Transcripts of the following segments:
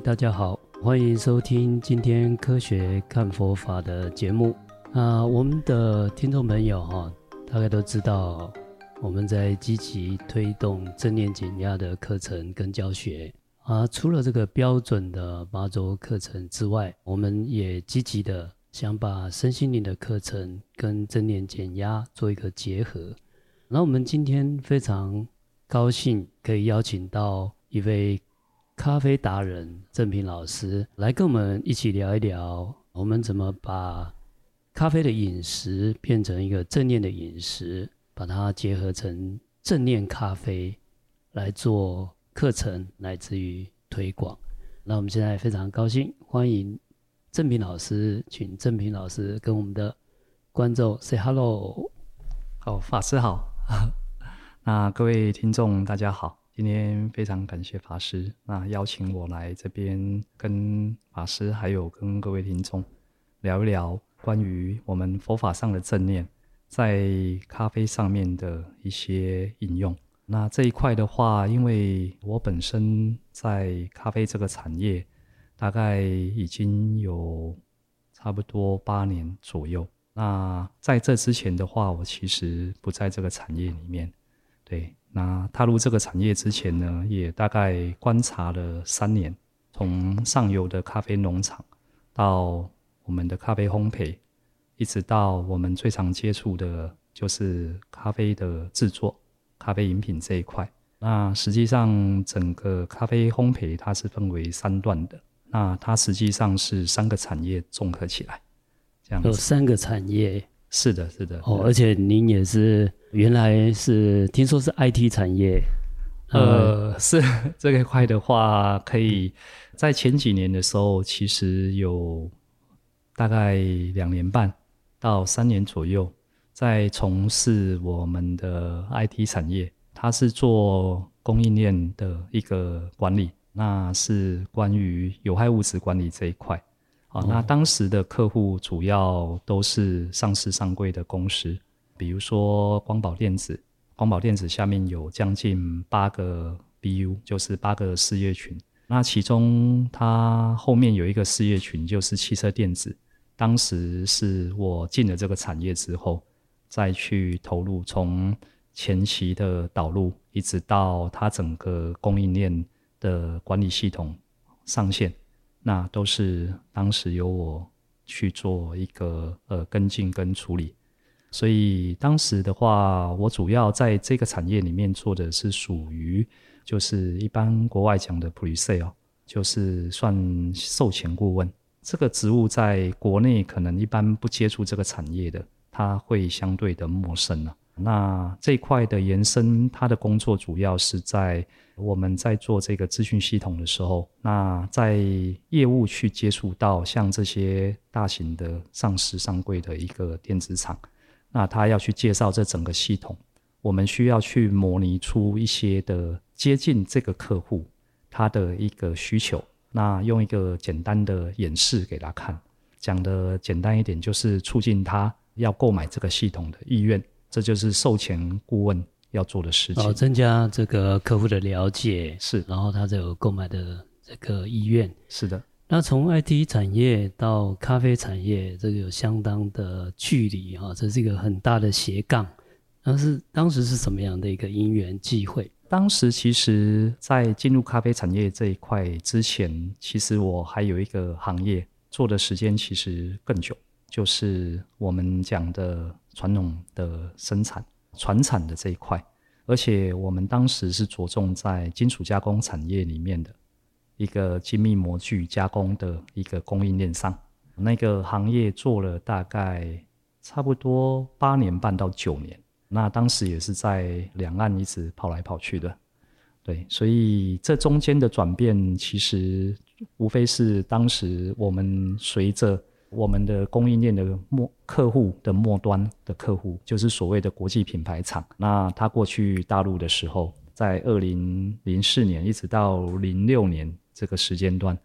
大家好，欢迎收听今天科学看佛法的节目。啊，我们的听众朋友哈，大概都知道我们在积极推动正念减压的课程跟教学。啊，除了这个标准的八周课程之外，我们也积极的想把身心灵的课程跟正念减压做一个结合。那我们今天非常高兴可以邀请到一位。咖啡达人郑平老师来跟我们一起聊一聊，我们怎么把咖啡的饮食变成一个正念的饮食，把它结合成正念咖啡来做课程，乃至于推广。那我们现在非常高兴，欢迎郑平老师，请郑平老师跟我们的观众 say hello。好，法师好，那各位听众大家好。今天非常感谢法师，那邀请我来这边跟法师还有跟各位听众聊一聊关于我们佛法上的正念在咖啡上面的一些应用。那这一块的话，因为我本身在咖啡这个产业大概已经有差不多八年左右。那在这之前的话，我其实不在这个产业里面，对。那踏入这个产业之前呢，也大概观察了三年，从上游的咖啡农场，到我们的咖啡烘焙，一直到我们最常接触的就是咖啡的制作，咖啡饮品这一块。那实际上整个咖啡烘焙它是分为三段的，那它实际上是三个产业综合起来，这样子。有三个产业。是的，是的。哦，而且您也是原来是听说是 IT 产业，呃，嗯、是 这一块的话，可以在前几年的时候，其实有大概两年半到三年左右，在从事我们的 IT 产业，它是做供应链的一个管理，那是关于有害物质管理这一块。啊，那当时的客户主要都是上市上柜的公司，比如说光宝电子，光宝电子下面有将近八个 BU，就是八个事业群。那其中它后面有一个事业群，就是汽车电子。当时是我进了这个产业之后，再去投入，从前期的导入，一直到它整个供应链的管理系统上线。那都是当时由我去做一个呃跟进跟处理，所以当时的话，我主要在这个产业里面做的是属于就是一般国外讲的 pre-sale，就是算售前顾问。这个职务在国内可能一般不接触这个产业的，他会相对的陌生了。那这块的延伸，他的工作主要是在我们在做这个资讯系统的时候，那在业务去接触到像这些大型的上市上柜的一个电子厂，那他要去介绍这整个系统，我们需要去模拟出一些的接近这个客户他的一个需求，那用一个简单的演示给他看，讲的简单一点，就是促进他要购买这个系统的意愿。这就是售前顾问要做的事情，哦，增加这个客户的了解是，然后他就有购买的这个意愿。是的，那从 IT 产业到咖啡产业，这个有相当的距离哈，这是一个很大的斜杠。但是当时是什么样的一个因缘际会？当时其实，在进入咖啡产业这一块之前，其实我还有一个行业做的时间其实更久，就是我们讲的。传统的生产、传产的这一块，而且我们当时是着重在金属加工产业里面的一个精密模具加工的一个供应链上，那个行业做了大概差不多八年半到九年，那当时也是在两岸一直跑来跑去的，对，所以这中间的转变其实无非是当时我们随着。我们的供应链的末客户的末端的客户，就是所谓的国际品牌厂。那他过去大陆的时候，在二零零四年一直到零六年这个时间段，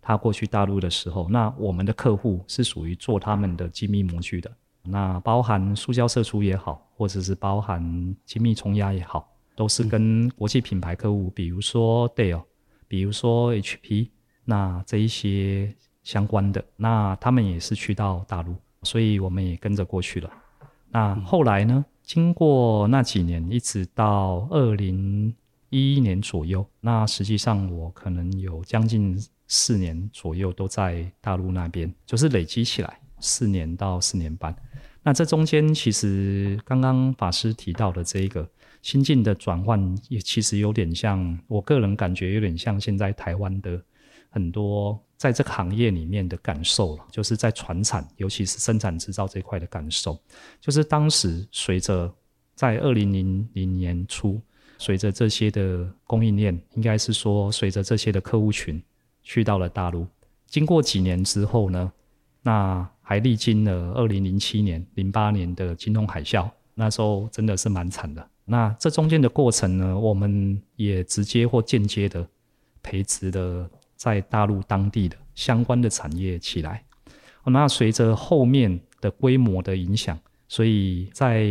他过去大陆的时候，那我们的客户是属于做他们的精密模具的。那包含塑胶射出也好，或者是包含精密冲压也好，都是跟国际品牌客户，比如说 Dell，比如说 HP，那这一些相关的，那他们也是去到大陆，所以我们也跟着过去了。那后来呢，经过那几年，一直到二零一一年左右，那实际上我可能有将近四年左右都在大陆那边，就是累积起来四年到四年半。那这中间其实刚刚法师提到的这一个心境的转换，也其实有点像，我个人感觉有点像现在台湾的很多在这个行业里面的感受了，就是在传产，尤其是生产制造这块的感受，就是当时随着在二零零零年初，随着这些的供应链，应该是说随着这些的客户群去到了大陆，经过几年之后呢，那还历经了二零零七年、零八年的金融海啸，那时候真的是蛮惨的。那这中间的过程呢，我们也直接或间接的培植了在大陆当地的相关的产业起来。那随着后面的规模的影响，所以在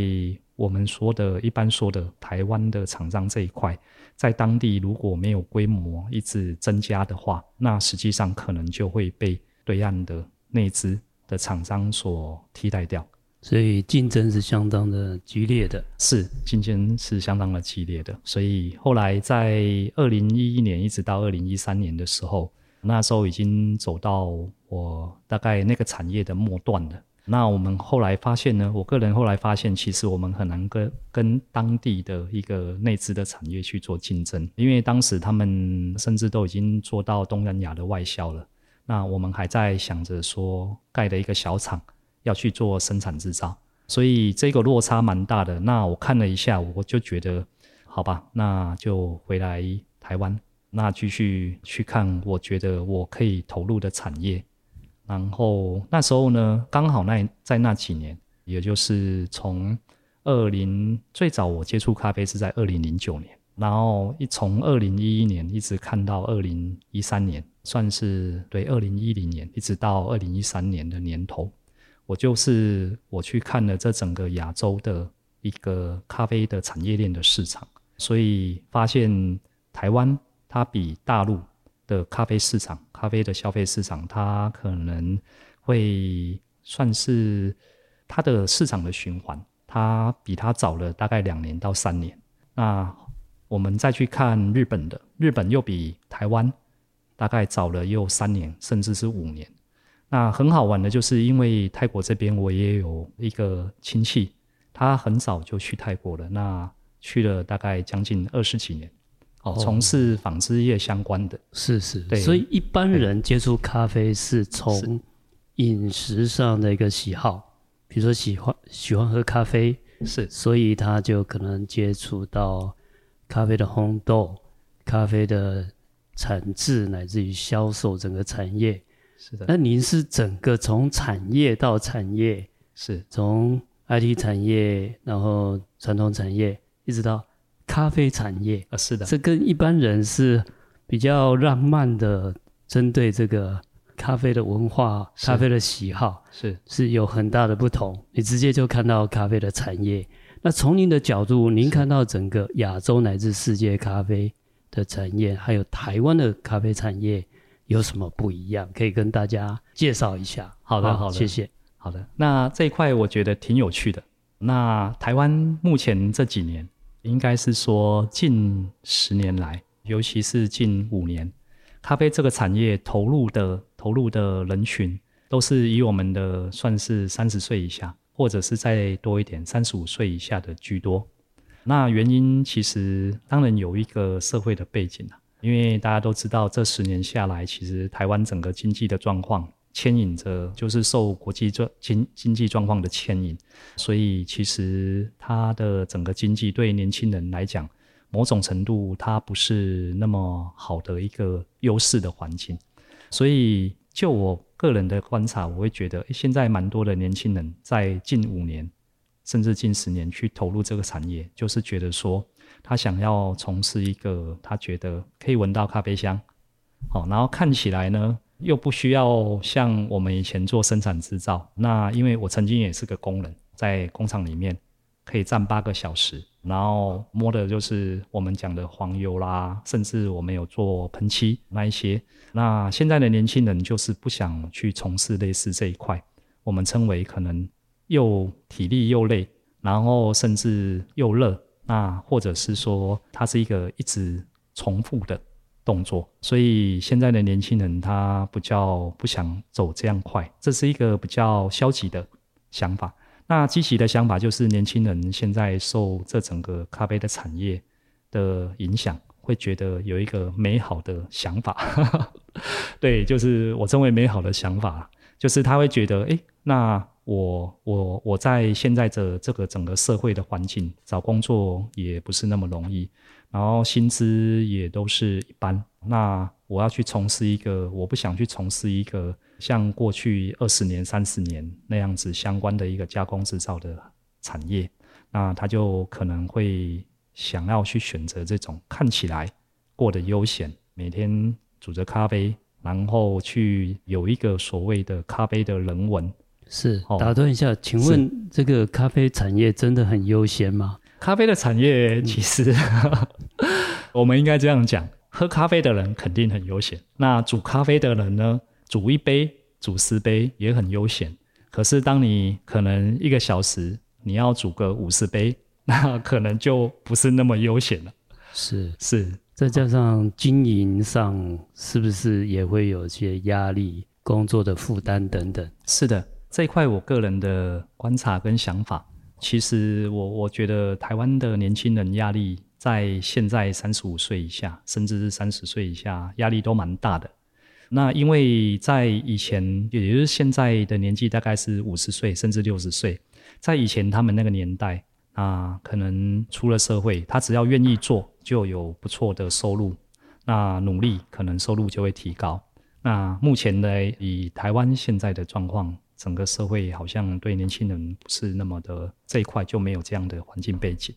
我们说的一般说的台湾的厂商这一块，在当地如果没有规模一直增加的话，那实际上可能就会被对岸的内资的厂商所替代掉，所以竞争是相当的激烈的。是，竞争是相当的激烈的。所以后来在二零一一年一直到二零一三年的时候，那时候已经走到我大概那个产业的末端了。那我们后来发现呢，我个人后来发现，其实我们很难跟跟当地的一个内资的产业去做竞争，因为当时他们甚至都已经做到东南亚的外销了。那我们还在想着说盖的一个小厂要去做生产制造，所以这个落差蛮大的。那我看了一下，我就觉得好吧，那就回来台湾，那继续去看我觉得我可以投入的产业。然后那时候呢，刚好那在那几年，也就是从二零最早我接触咖啡是在二零零九年。然后一从二零一一年一直看到二零一三年，算是对二零一零年一直到二零一三年的年头，我就是我去看了这整个亚洲的一个咖啡的产业链的市场，所以发现台湾它比大陆的咖啡市场、咖啡的消费市场，它可能会算是它的市场的循环，它比它早了大概两年到三年。那我们再去看日本的，日本又比台湾大概早了又三年，甚至是五年。那很好玩的就是，因为泰国这边我也有一个亲戚，他很早就去泰国了，那去了大概将近二十几年，哦，从事纺织业相关的。是是，对。所以一般人接触咖啡是从饮食上的一个喜好，比如说喜欢喜欢喝咖啡，是，所以他就可能接触到。咖啡的烘豆、咖啡的产制乃至于销售整个产业，是的。那您是整个从产业到产业，是从 IT 产业，然后传统产业，一直到咖啡产业啊，是的。这跟一般人是比较浪漫的，针对这个咖啡的文化、咖啡的喜好，是是有很大的不同。你直接就看到咖啡的产业。那从您的角度，您看到整个亚洲乃至世界咖啡的产业，还有台湾的咖啡产业有什么不一样？可以跟大家介绍一下。好的，好的，谢谢。好的，那这一块我觉得挺有趣的。那台湾目前这几年，应该是说近十年来，尤其是近五年，咖啡这个产业投入的投入的人群，都是以我们的算是三十岁以下。或者是再多一点，三十五岁以下的居多。那原因其实当然有一个社会的背景，因为大家都知道，这十年下来，其实台湾整个经济的状况牵引着，就是受国际状经经济状况的牵引，所以其实它的整个经济对年轻人来讲，某种程度它不是那么好的一个优势的环境，所以就我。个人的观察，我会觉得，现在蛮多的年轻人在近五年，甚至近十年去投入这个产业，就是觉得说，他想要从事一个他觉得可以闻到咖啡香，好，然后看起来呢，又不需要像我们以前做生产制造。那因为我曾经也是个工人，在工厂里面可以站八个小时，然后摸的就是我们讲的黄油啦，甚至我们有做喷漆那一些。那现在的年轻人就是不想去从事类似这一块，我们称为可能又体力又累，然后甚至又热，那或者是说它是一个一直重复的动作，所以现在的年轻人他比较不想走这样快，这是一个比较消极的想法。那积极的想法就是，年轻人现在受这整个咖啡的产业的影响，会觉得有一个美好的想法。对，就是我称为美好的想法，就是他会觉得，哎，那我我我在现在的这个整个社会的环境找工作也不是那么容易，然后薪资也都是一般。那我要去从事一个，我不想去从事一个。像过去二十年、三十年那样子相关的一个加工制造的产业，那他就可能会想要去选择这种看起来过得悠闲，每天煮着咖啡，然后去有一个所谓的咖啡的人文。是，打断一下，请问这个咖啡产业真的很悠闲吗？咖啡的产业其实、嗯、我们应该这样讲，喝咖啡的人肯定很悠闲，那煮咖啡的人呢？煮一杯、煮十杯也很悠闲，可是当你可能一个小时你要煮个五十杯，那可能就不是那么悠闲了。是是，再加上经营上是不是也会有些压力、工作的负担等等？是的，这一块我个人的观察跟想法，其实我我觉得台湾的年轻人压力在现在三十五岁以下，甚至是三十岁以下，压力都蛮大的。那因为在以前，也就是现在的年纪大概是五十岁甚至六十岁，在以前他们那个年代，啊，可能出了社会，他只要愿意做，就有不错的收入。那努力可能收入就会提高。那目前呢，以台湾现在的状况，整个社会好像对年轻人不是那么的这一块就没有这样的环境背景。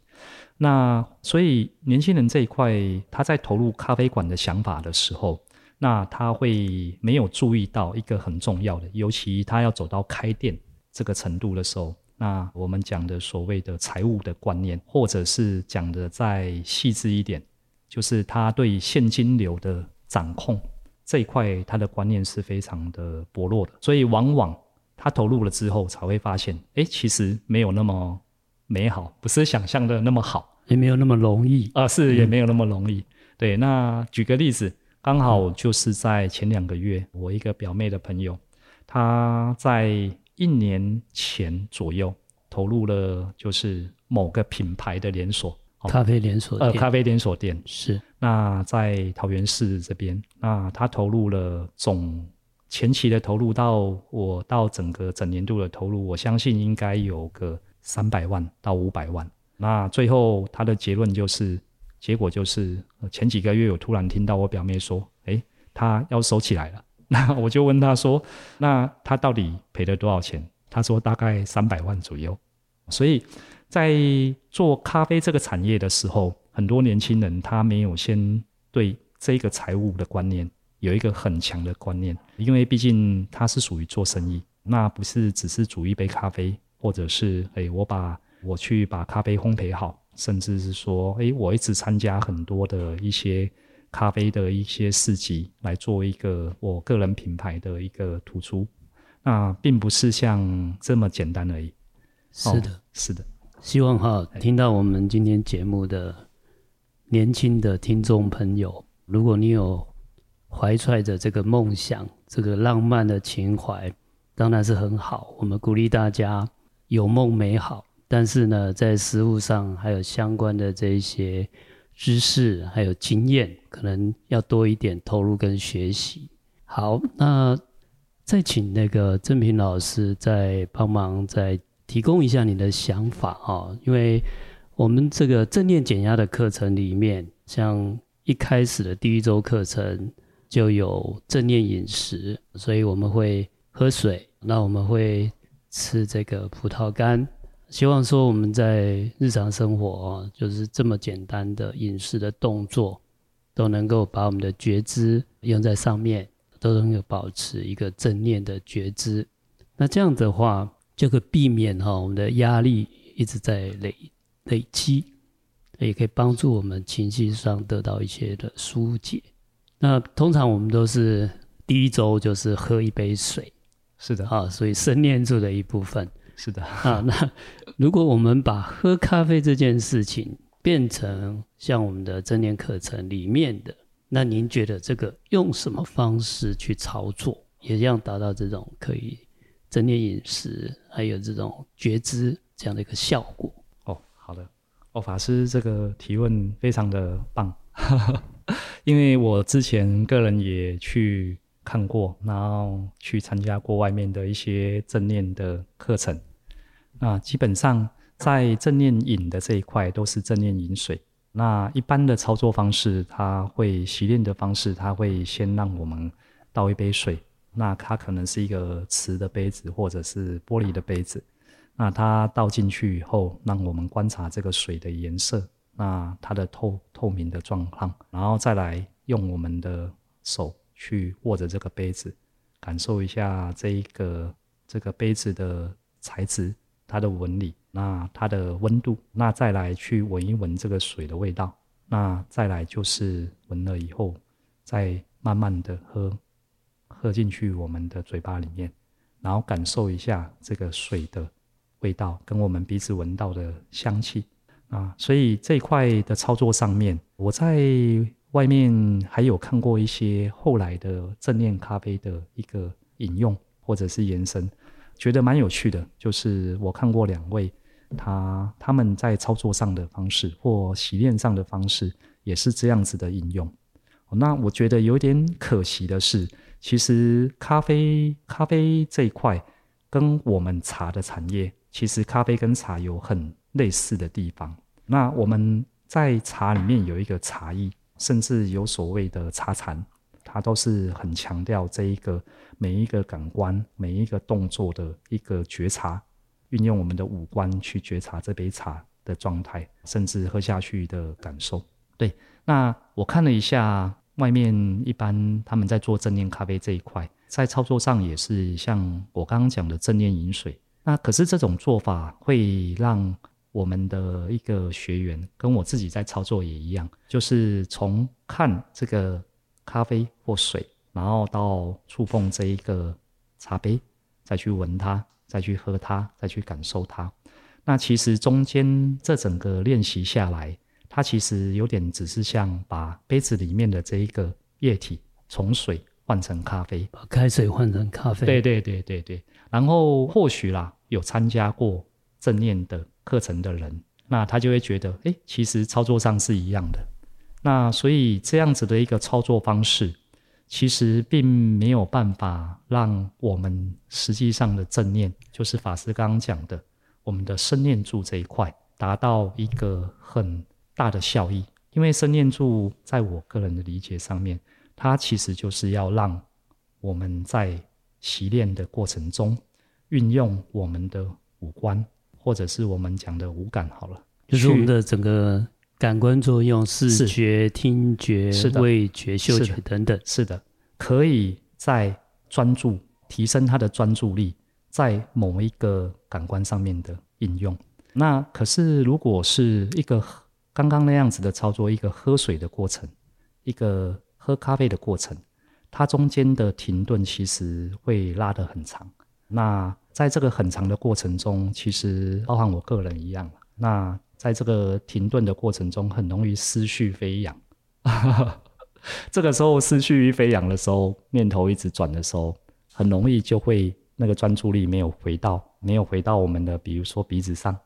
那所以年轻人这一块，他在投入咖啡馆的想法的时候。那他会没有注意到一个很重要的，尤其他要走到开店这个程度的时候，那我们讲的所谓的财务的观念，或者是讲的再细致一点，就是他对现金流的掌控这一块，他的观念是非常的薄弱的。所以往往他投入了之后，才会发现，哎，其实没有那么美好，不是想象的那么好，也没有那么容易啊，是也没有那么容易。嗯、对，那举个例子。刚好就是在前两个月，我一个表妹的朋友，他在一年前左右投入了，就是某个品牌的连锁咖啡连锁店，呃，咖啡连锁店是。那在桃园市这边，那他投入了总前期的投入到我到整个整年度的投入，我相信应该有个三百万到五百万。那最后他的结论就是。结果就是前几个月，我突然听到我表妹说：“诶，她要收起来了。”那我就问她说：“那她到底赔了多少钱？”她说：“大概三百万左右。”所以，在做咖啡这个产业的时候，很多年轻人他没有先对这个财务的观念有一个很强的观念，因为毕竟它是属于做生意，那不是只是煮一杯咖啡，或者是诶，我把我去把咖啡烘焙好。甚至是说，诶，我一直参加很多的一些咖啡的一些市集，来做一个我个人品牌的一个突出。那并不是像这么简单而已。是的，哦、是的。希望哈，听到我们今天节目的年轻的听众朋友，如果你有怀揣着这个梦想、这个浪漫的情怀，当然是很好。我们鼓励大家有梦美好。但是呢，在实务上还有相关的这一些知识，还有经验，可能要多一点投入跟学习。好，那再请那个振平老师再帮忙再提供一下你的想法啊，因为我们这个正念减压的课程里面，像一开始的第一周课程就有正念饮食，所以我们会喝水，那我们会吃这个葡萄干。希望说我们在日常生活啊，就是这么简单的饮食的动作，都能够把我们的觉知用在上面，都能够保持一个正念的觉知。那这样的话，就可避免哈我们的压力一直在累累积。也可以帮助我们情绪上得到一些的疏解。那通常我们都是第一周就是喝一杯水，是的啊，所以生念住的一部分，是的啊。那如果我们把喝咖啡这件事情变成像我们的正念课程里面的，那您觉得这个用什么方式去操作，也这样达到这种可以正念饮食，还有这种觉知这样的一个效果？哦，好的。哦，法师这个提问非常的棒，因为我之前个人也去看过，然后去参加过外面的一些正念的课程。那基本上在正念饮的这一块都是正念饮水。那一般的操作方式，它会习练的方式，它会先让我们倒一杯水，那它可能是一个瓷的杯子或者是玻璃的杯子。那它倒进去以后，让我们观察这个水的颜色，那它的透透明的状况，然后再来用我们的手去握着这个杯子，感受一下这一个这个杯子的材质，它的纹理，那它的温度，那再来去闻一闻这个水的味道，那再来就是闻了以后，再慢慢的喝，喝进去我们的嘴巴里面，然后感受一下这个水的。味道跟我们鼻子闻到的香气啊，所以这一块的操作上面，我在外面还有看过一些后来的正念咖啡的一个引用或者是延伸，觉得蛮有趣的。就是我看过两位，他他们在操作上的方式或习练上的方式也是这样子的引用。那我觉得有点可惜的是，其实咖啡咖啡这一块跟我们茶的产业。其实咖啡跟茶有很类似的地方。那我们在茶里面有一个茶艺，甚至有所谓的茶禅，它都是很强调这一个每一个感官、每一个动作的一个觉察，运用我们的五官去觉察这杯茶的状态，甚至喝下去的感受。对，那我看了一下外面一般他们在做正念咖啡这一块，在操作上也是像我刚刚讲的正念饮水。那可是这种做法会让我们的一个学员跟我自己在操作也一样，就是从看这个咖啡或水，然后到触碰这一个茶杯，再去闻它，再去喝它，再去感受它。那其实中间这整个练习下来，它其实有点只是像把杯子里面的这一个液体从水换成咖啡，把开水换成咖啡。对对对对对。然后或许啦，有参加过正念的课程的人，那他就会觉得，哎，其实操作上是一样的。那所以这样子的一个操作方式，其实并没有办法让我们实际上的正念，就是法师刚刚讲的，我们的生念住这一块，达到一个很大的效益。因为生念住，在我个人的理解上面，它其实就是要让我们在习练的过程中，运用我们的五官，或者是我们讲的五感，好了，就是我们的整个感官作用，视觉、听觉、味觉、嗅觉等等。是的，可以在专注，提升他的专注力，在某一个感官上面的应用。那可是，如果是一个刚刚那样子的操作，一个喝水的过程，一个喝咖啡的过程。它中间的停顿其实会拉得很长，那在这个很长的过程中，其实包含我个人一样，那在这个停顿的过程中，很容易思绪飞扬。这个时候思绪一飞扬的时候，念头一直转的时候，很容易就会那个专注力没有回到，没有回到我们的，比如说鼻子上，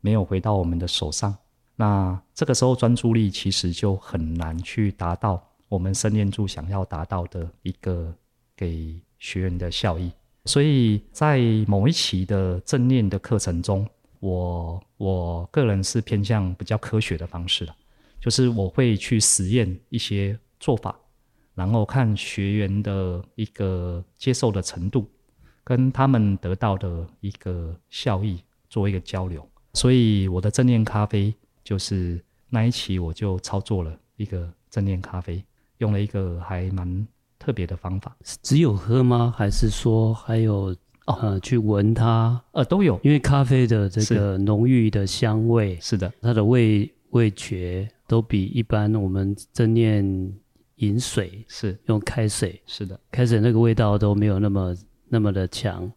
没有回到我们的手上，那这个时候专注力其实就很难去达到。我们生念住想要达到的一个给学员的效益，所以在某一期的正念的课程中，我我个人是偏向比较科学的方式了，就是我会去实验一些做法，然后看学员的一个接受的程度，跟他们得到的一个效益做一个交流。所以我的正念咖啡就是那一期我就操作了一个正念咖啡。用了一个还蛮特别的方法，只有喝吗？还是说还有呃去闻它？呃，都有。因为咖啡的这个浓郁的香味，是的，它的味味觉都比一般我们正念饮水是用开水，是的，开水那个味道都没有那么那么的强。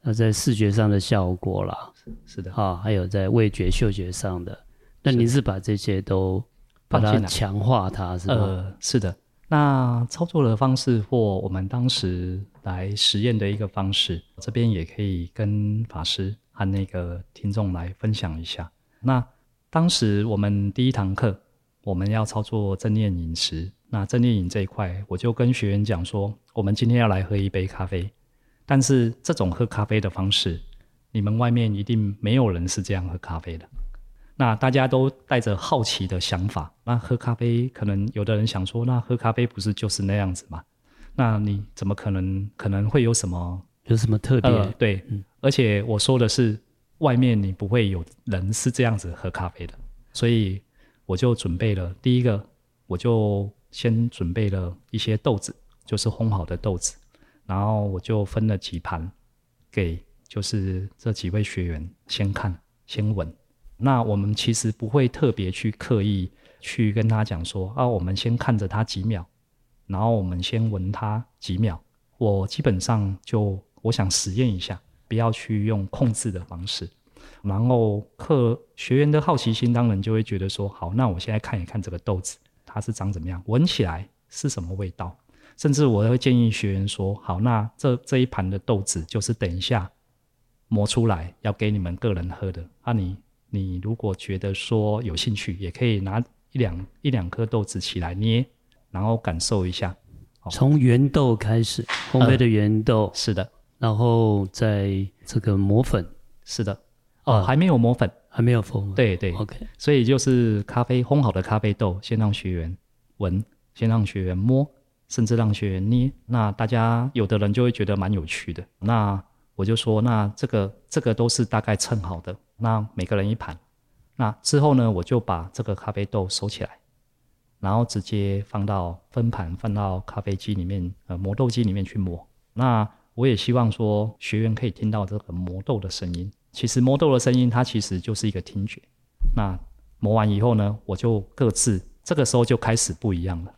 那在视觉上的效果啦，是的，啊，还有在味觉、嗅觉上的，那您是把这些都把它强化它，是吧？呃，是的。那操作的方式或我们当时来实验的一个方式，这边也可以跟法师和那个听众来分享一下。那当时我们第一堂课，我们要操作正念饮食。那正念饮这一块，我就跟学员讲说，我们今天要来喝一杯咖啡，但是这种喝咖啡的方式，你们外面一定没有人是这样喝咖啡的。那大家都带着好奇的想法，那喝咖啡可能有的人想说，那喝咖啡不是就是那样子嘛？那你怎么可能可能会有什么有什么特别？呃，对，嗯，而且我说的是外面你不会有人是这样子喝咖啡的，所以我就准备了第一个，我就先准备了一些豆子，就是烘好的豆子，然后我就分了几盘给就是这几位学员先看先闻。那我们其实不会特别去刻意去跟他讲说啊，我们先看着他几秒，然后我们先闻他几秒。我基本上就我想实验一下，不要去用控制的方式。然后课学员的好奇心当然就会觉得说，好，那我现在看一看这个豆子它是长怎么样，闻起来是什么味道。甚至我会建议学员说，好，那这这一盘的豆子就是等一下磨出来要给你们个人喝的，啊你。你如果觉得说有兴趣，也可以拿一两一两颗豆子起来捏，然后感受一下。从原豆开始，烘焙的原豆、呃、是的，然后在这个磨粉是的，哦，还没有磨粉，还没有磨。对对，OK。所以就是咖啡烘好的咖啡豆，先让学员闻，先让学员摸，甚至让学员捏。那大家有的人就会觉得蛮有趣的。那我就说，那这个这个都是大概称好的。那每个人一盘，那之后呢，我就把这个咖啡豆收起来，然后直接放到分盘，放到咖啡机里面，呃，磨豆机里面去磨。那我也希望说，学员可以听到这个磨豆的声音。其实磨豆的声音，它其实就是一个听觉。那磨完以后呢，我就各自，这个时候就开始不一样了。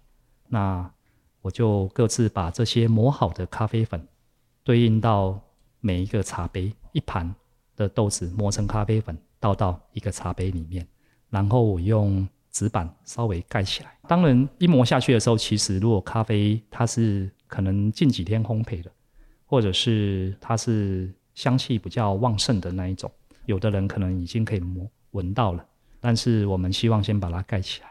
那我就各自把这些磨好的咖啡粉，对应到每一个茶杯一盘。的豆子磨成咖啡粉，倒到一个茶杯里面，然后我用纸板稍微盖起来。当然，一磨下去的时候，其实如果咖啡它是可能近几天烘焙的，或者是它是香气比较旺盛的那一种，有的人可能已经可以磨闻到了。但是我们希望先把它盖起来，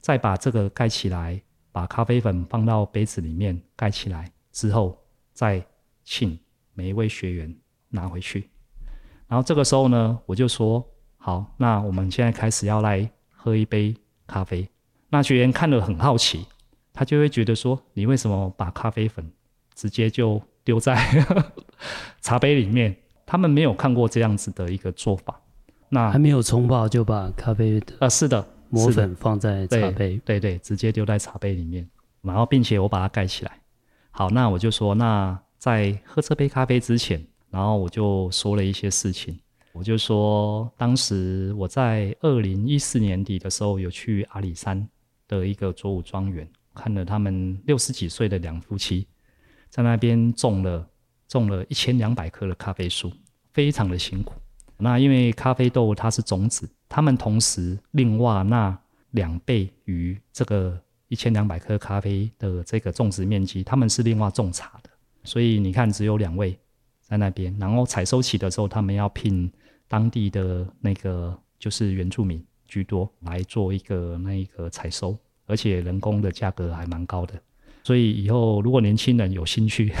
再把这个盖起来，把咖啡粉放到杯子里面盖起来之后，再请每一位学员拿回去。然后这个时候呢，我就说好，那我们现在开始要来喝一杯咖啡。那学员看了很好奇，他就会觉得说，你为什么把咖啡粉直接就丢在 茶杯里面？他们没有看过这样子的一个做法。那还没有冲泡就把咖啡的呃，是的，磨粉放在茶杯，对对对，直接丢在茶杯里面，然后并且我把它盖起来。好，那我就说，那在喝这杯咖啡之前。然后我就说了一些事情，我就说，当时我在二零一四年底的时候，有去阿里山的一个左武庄园，看了他们六十几岁的两夫妻，在那边种了种了一千两百棵的咖啡树，非常的辛苦。那因为咖啡豆它是种子，他们同时另外那两倍于这个一千两百棵咖啡的这个种植面积，他们是另外种茶的，所以你看只有两位。在那边，然后采收期的时候，他们要聘当地的那个就是原住民居多来做一个那一个采收，而且人工的价格还蛮高的。所以以后如果年轻人有兴趣，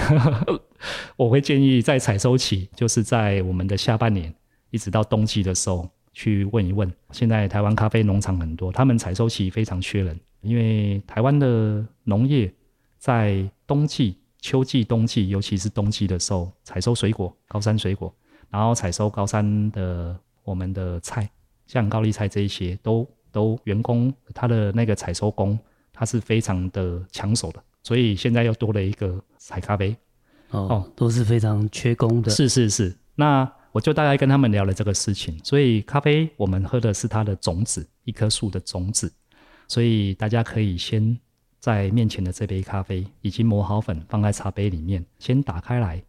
我会建议在采收期，就是在我们的下半年一直到冬季的时候去问一问。现在台湾咖啡农场很多，他们采收期非常缺人，因为台湾的农业在冬季。秋季、冬季，尤其是冬季的时候，采收水果、高山水果，然后采收高山的我们的菜，像高丽菜这一些，都都员工他的那个采收工，他是非常的抢手的，所以现在又多了一个采咖啡，哦，哦，都是非常缺工的。是是是，那我就大概跟他们聊了这个事情。所以咖啡我们喝的是它的种子，一棵树的种子。所以大家可以先在面前的这杯咖啡已经磨好粉，放在茶杯里面，先打开来，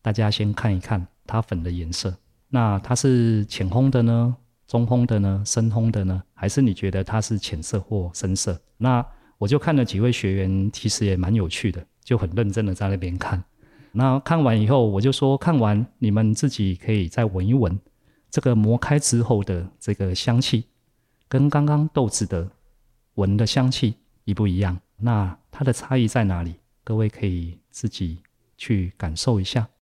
大家先看一看它粉的颜色。那它是浅烘的呢？中烘的呢？深烘的呢？还是你觉得它是浅色或深色？那我就看了几位学员，其实也蛮有趣的，就很认真的在那边看。那看完以后，我就说，看完你们自己可以再闻一闻，这个磨开之后的这个香气，跟刚刚豆子的闻的香气一不一样？那它的差异在哪里？各位可以自己去感受一下。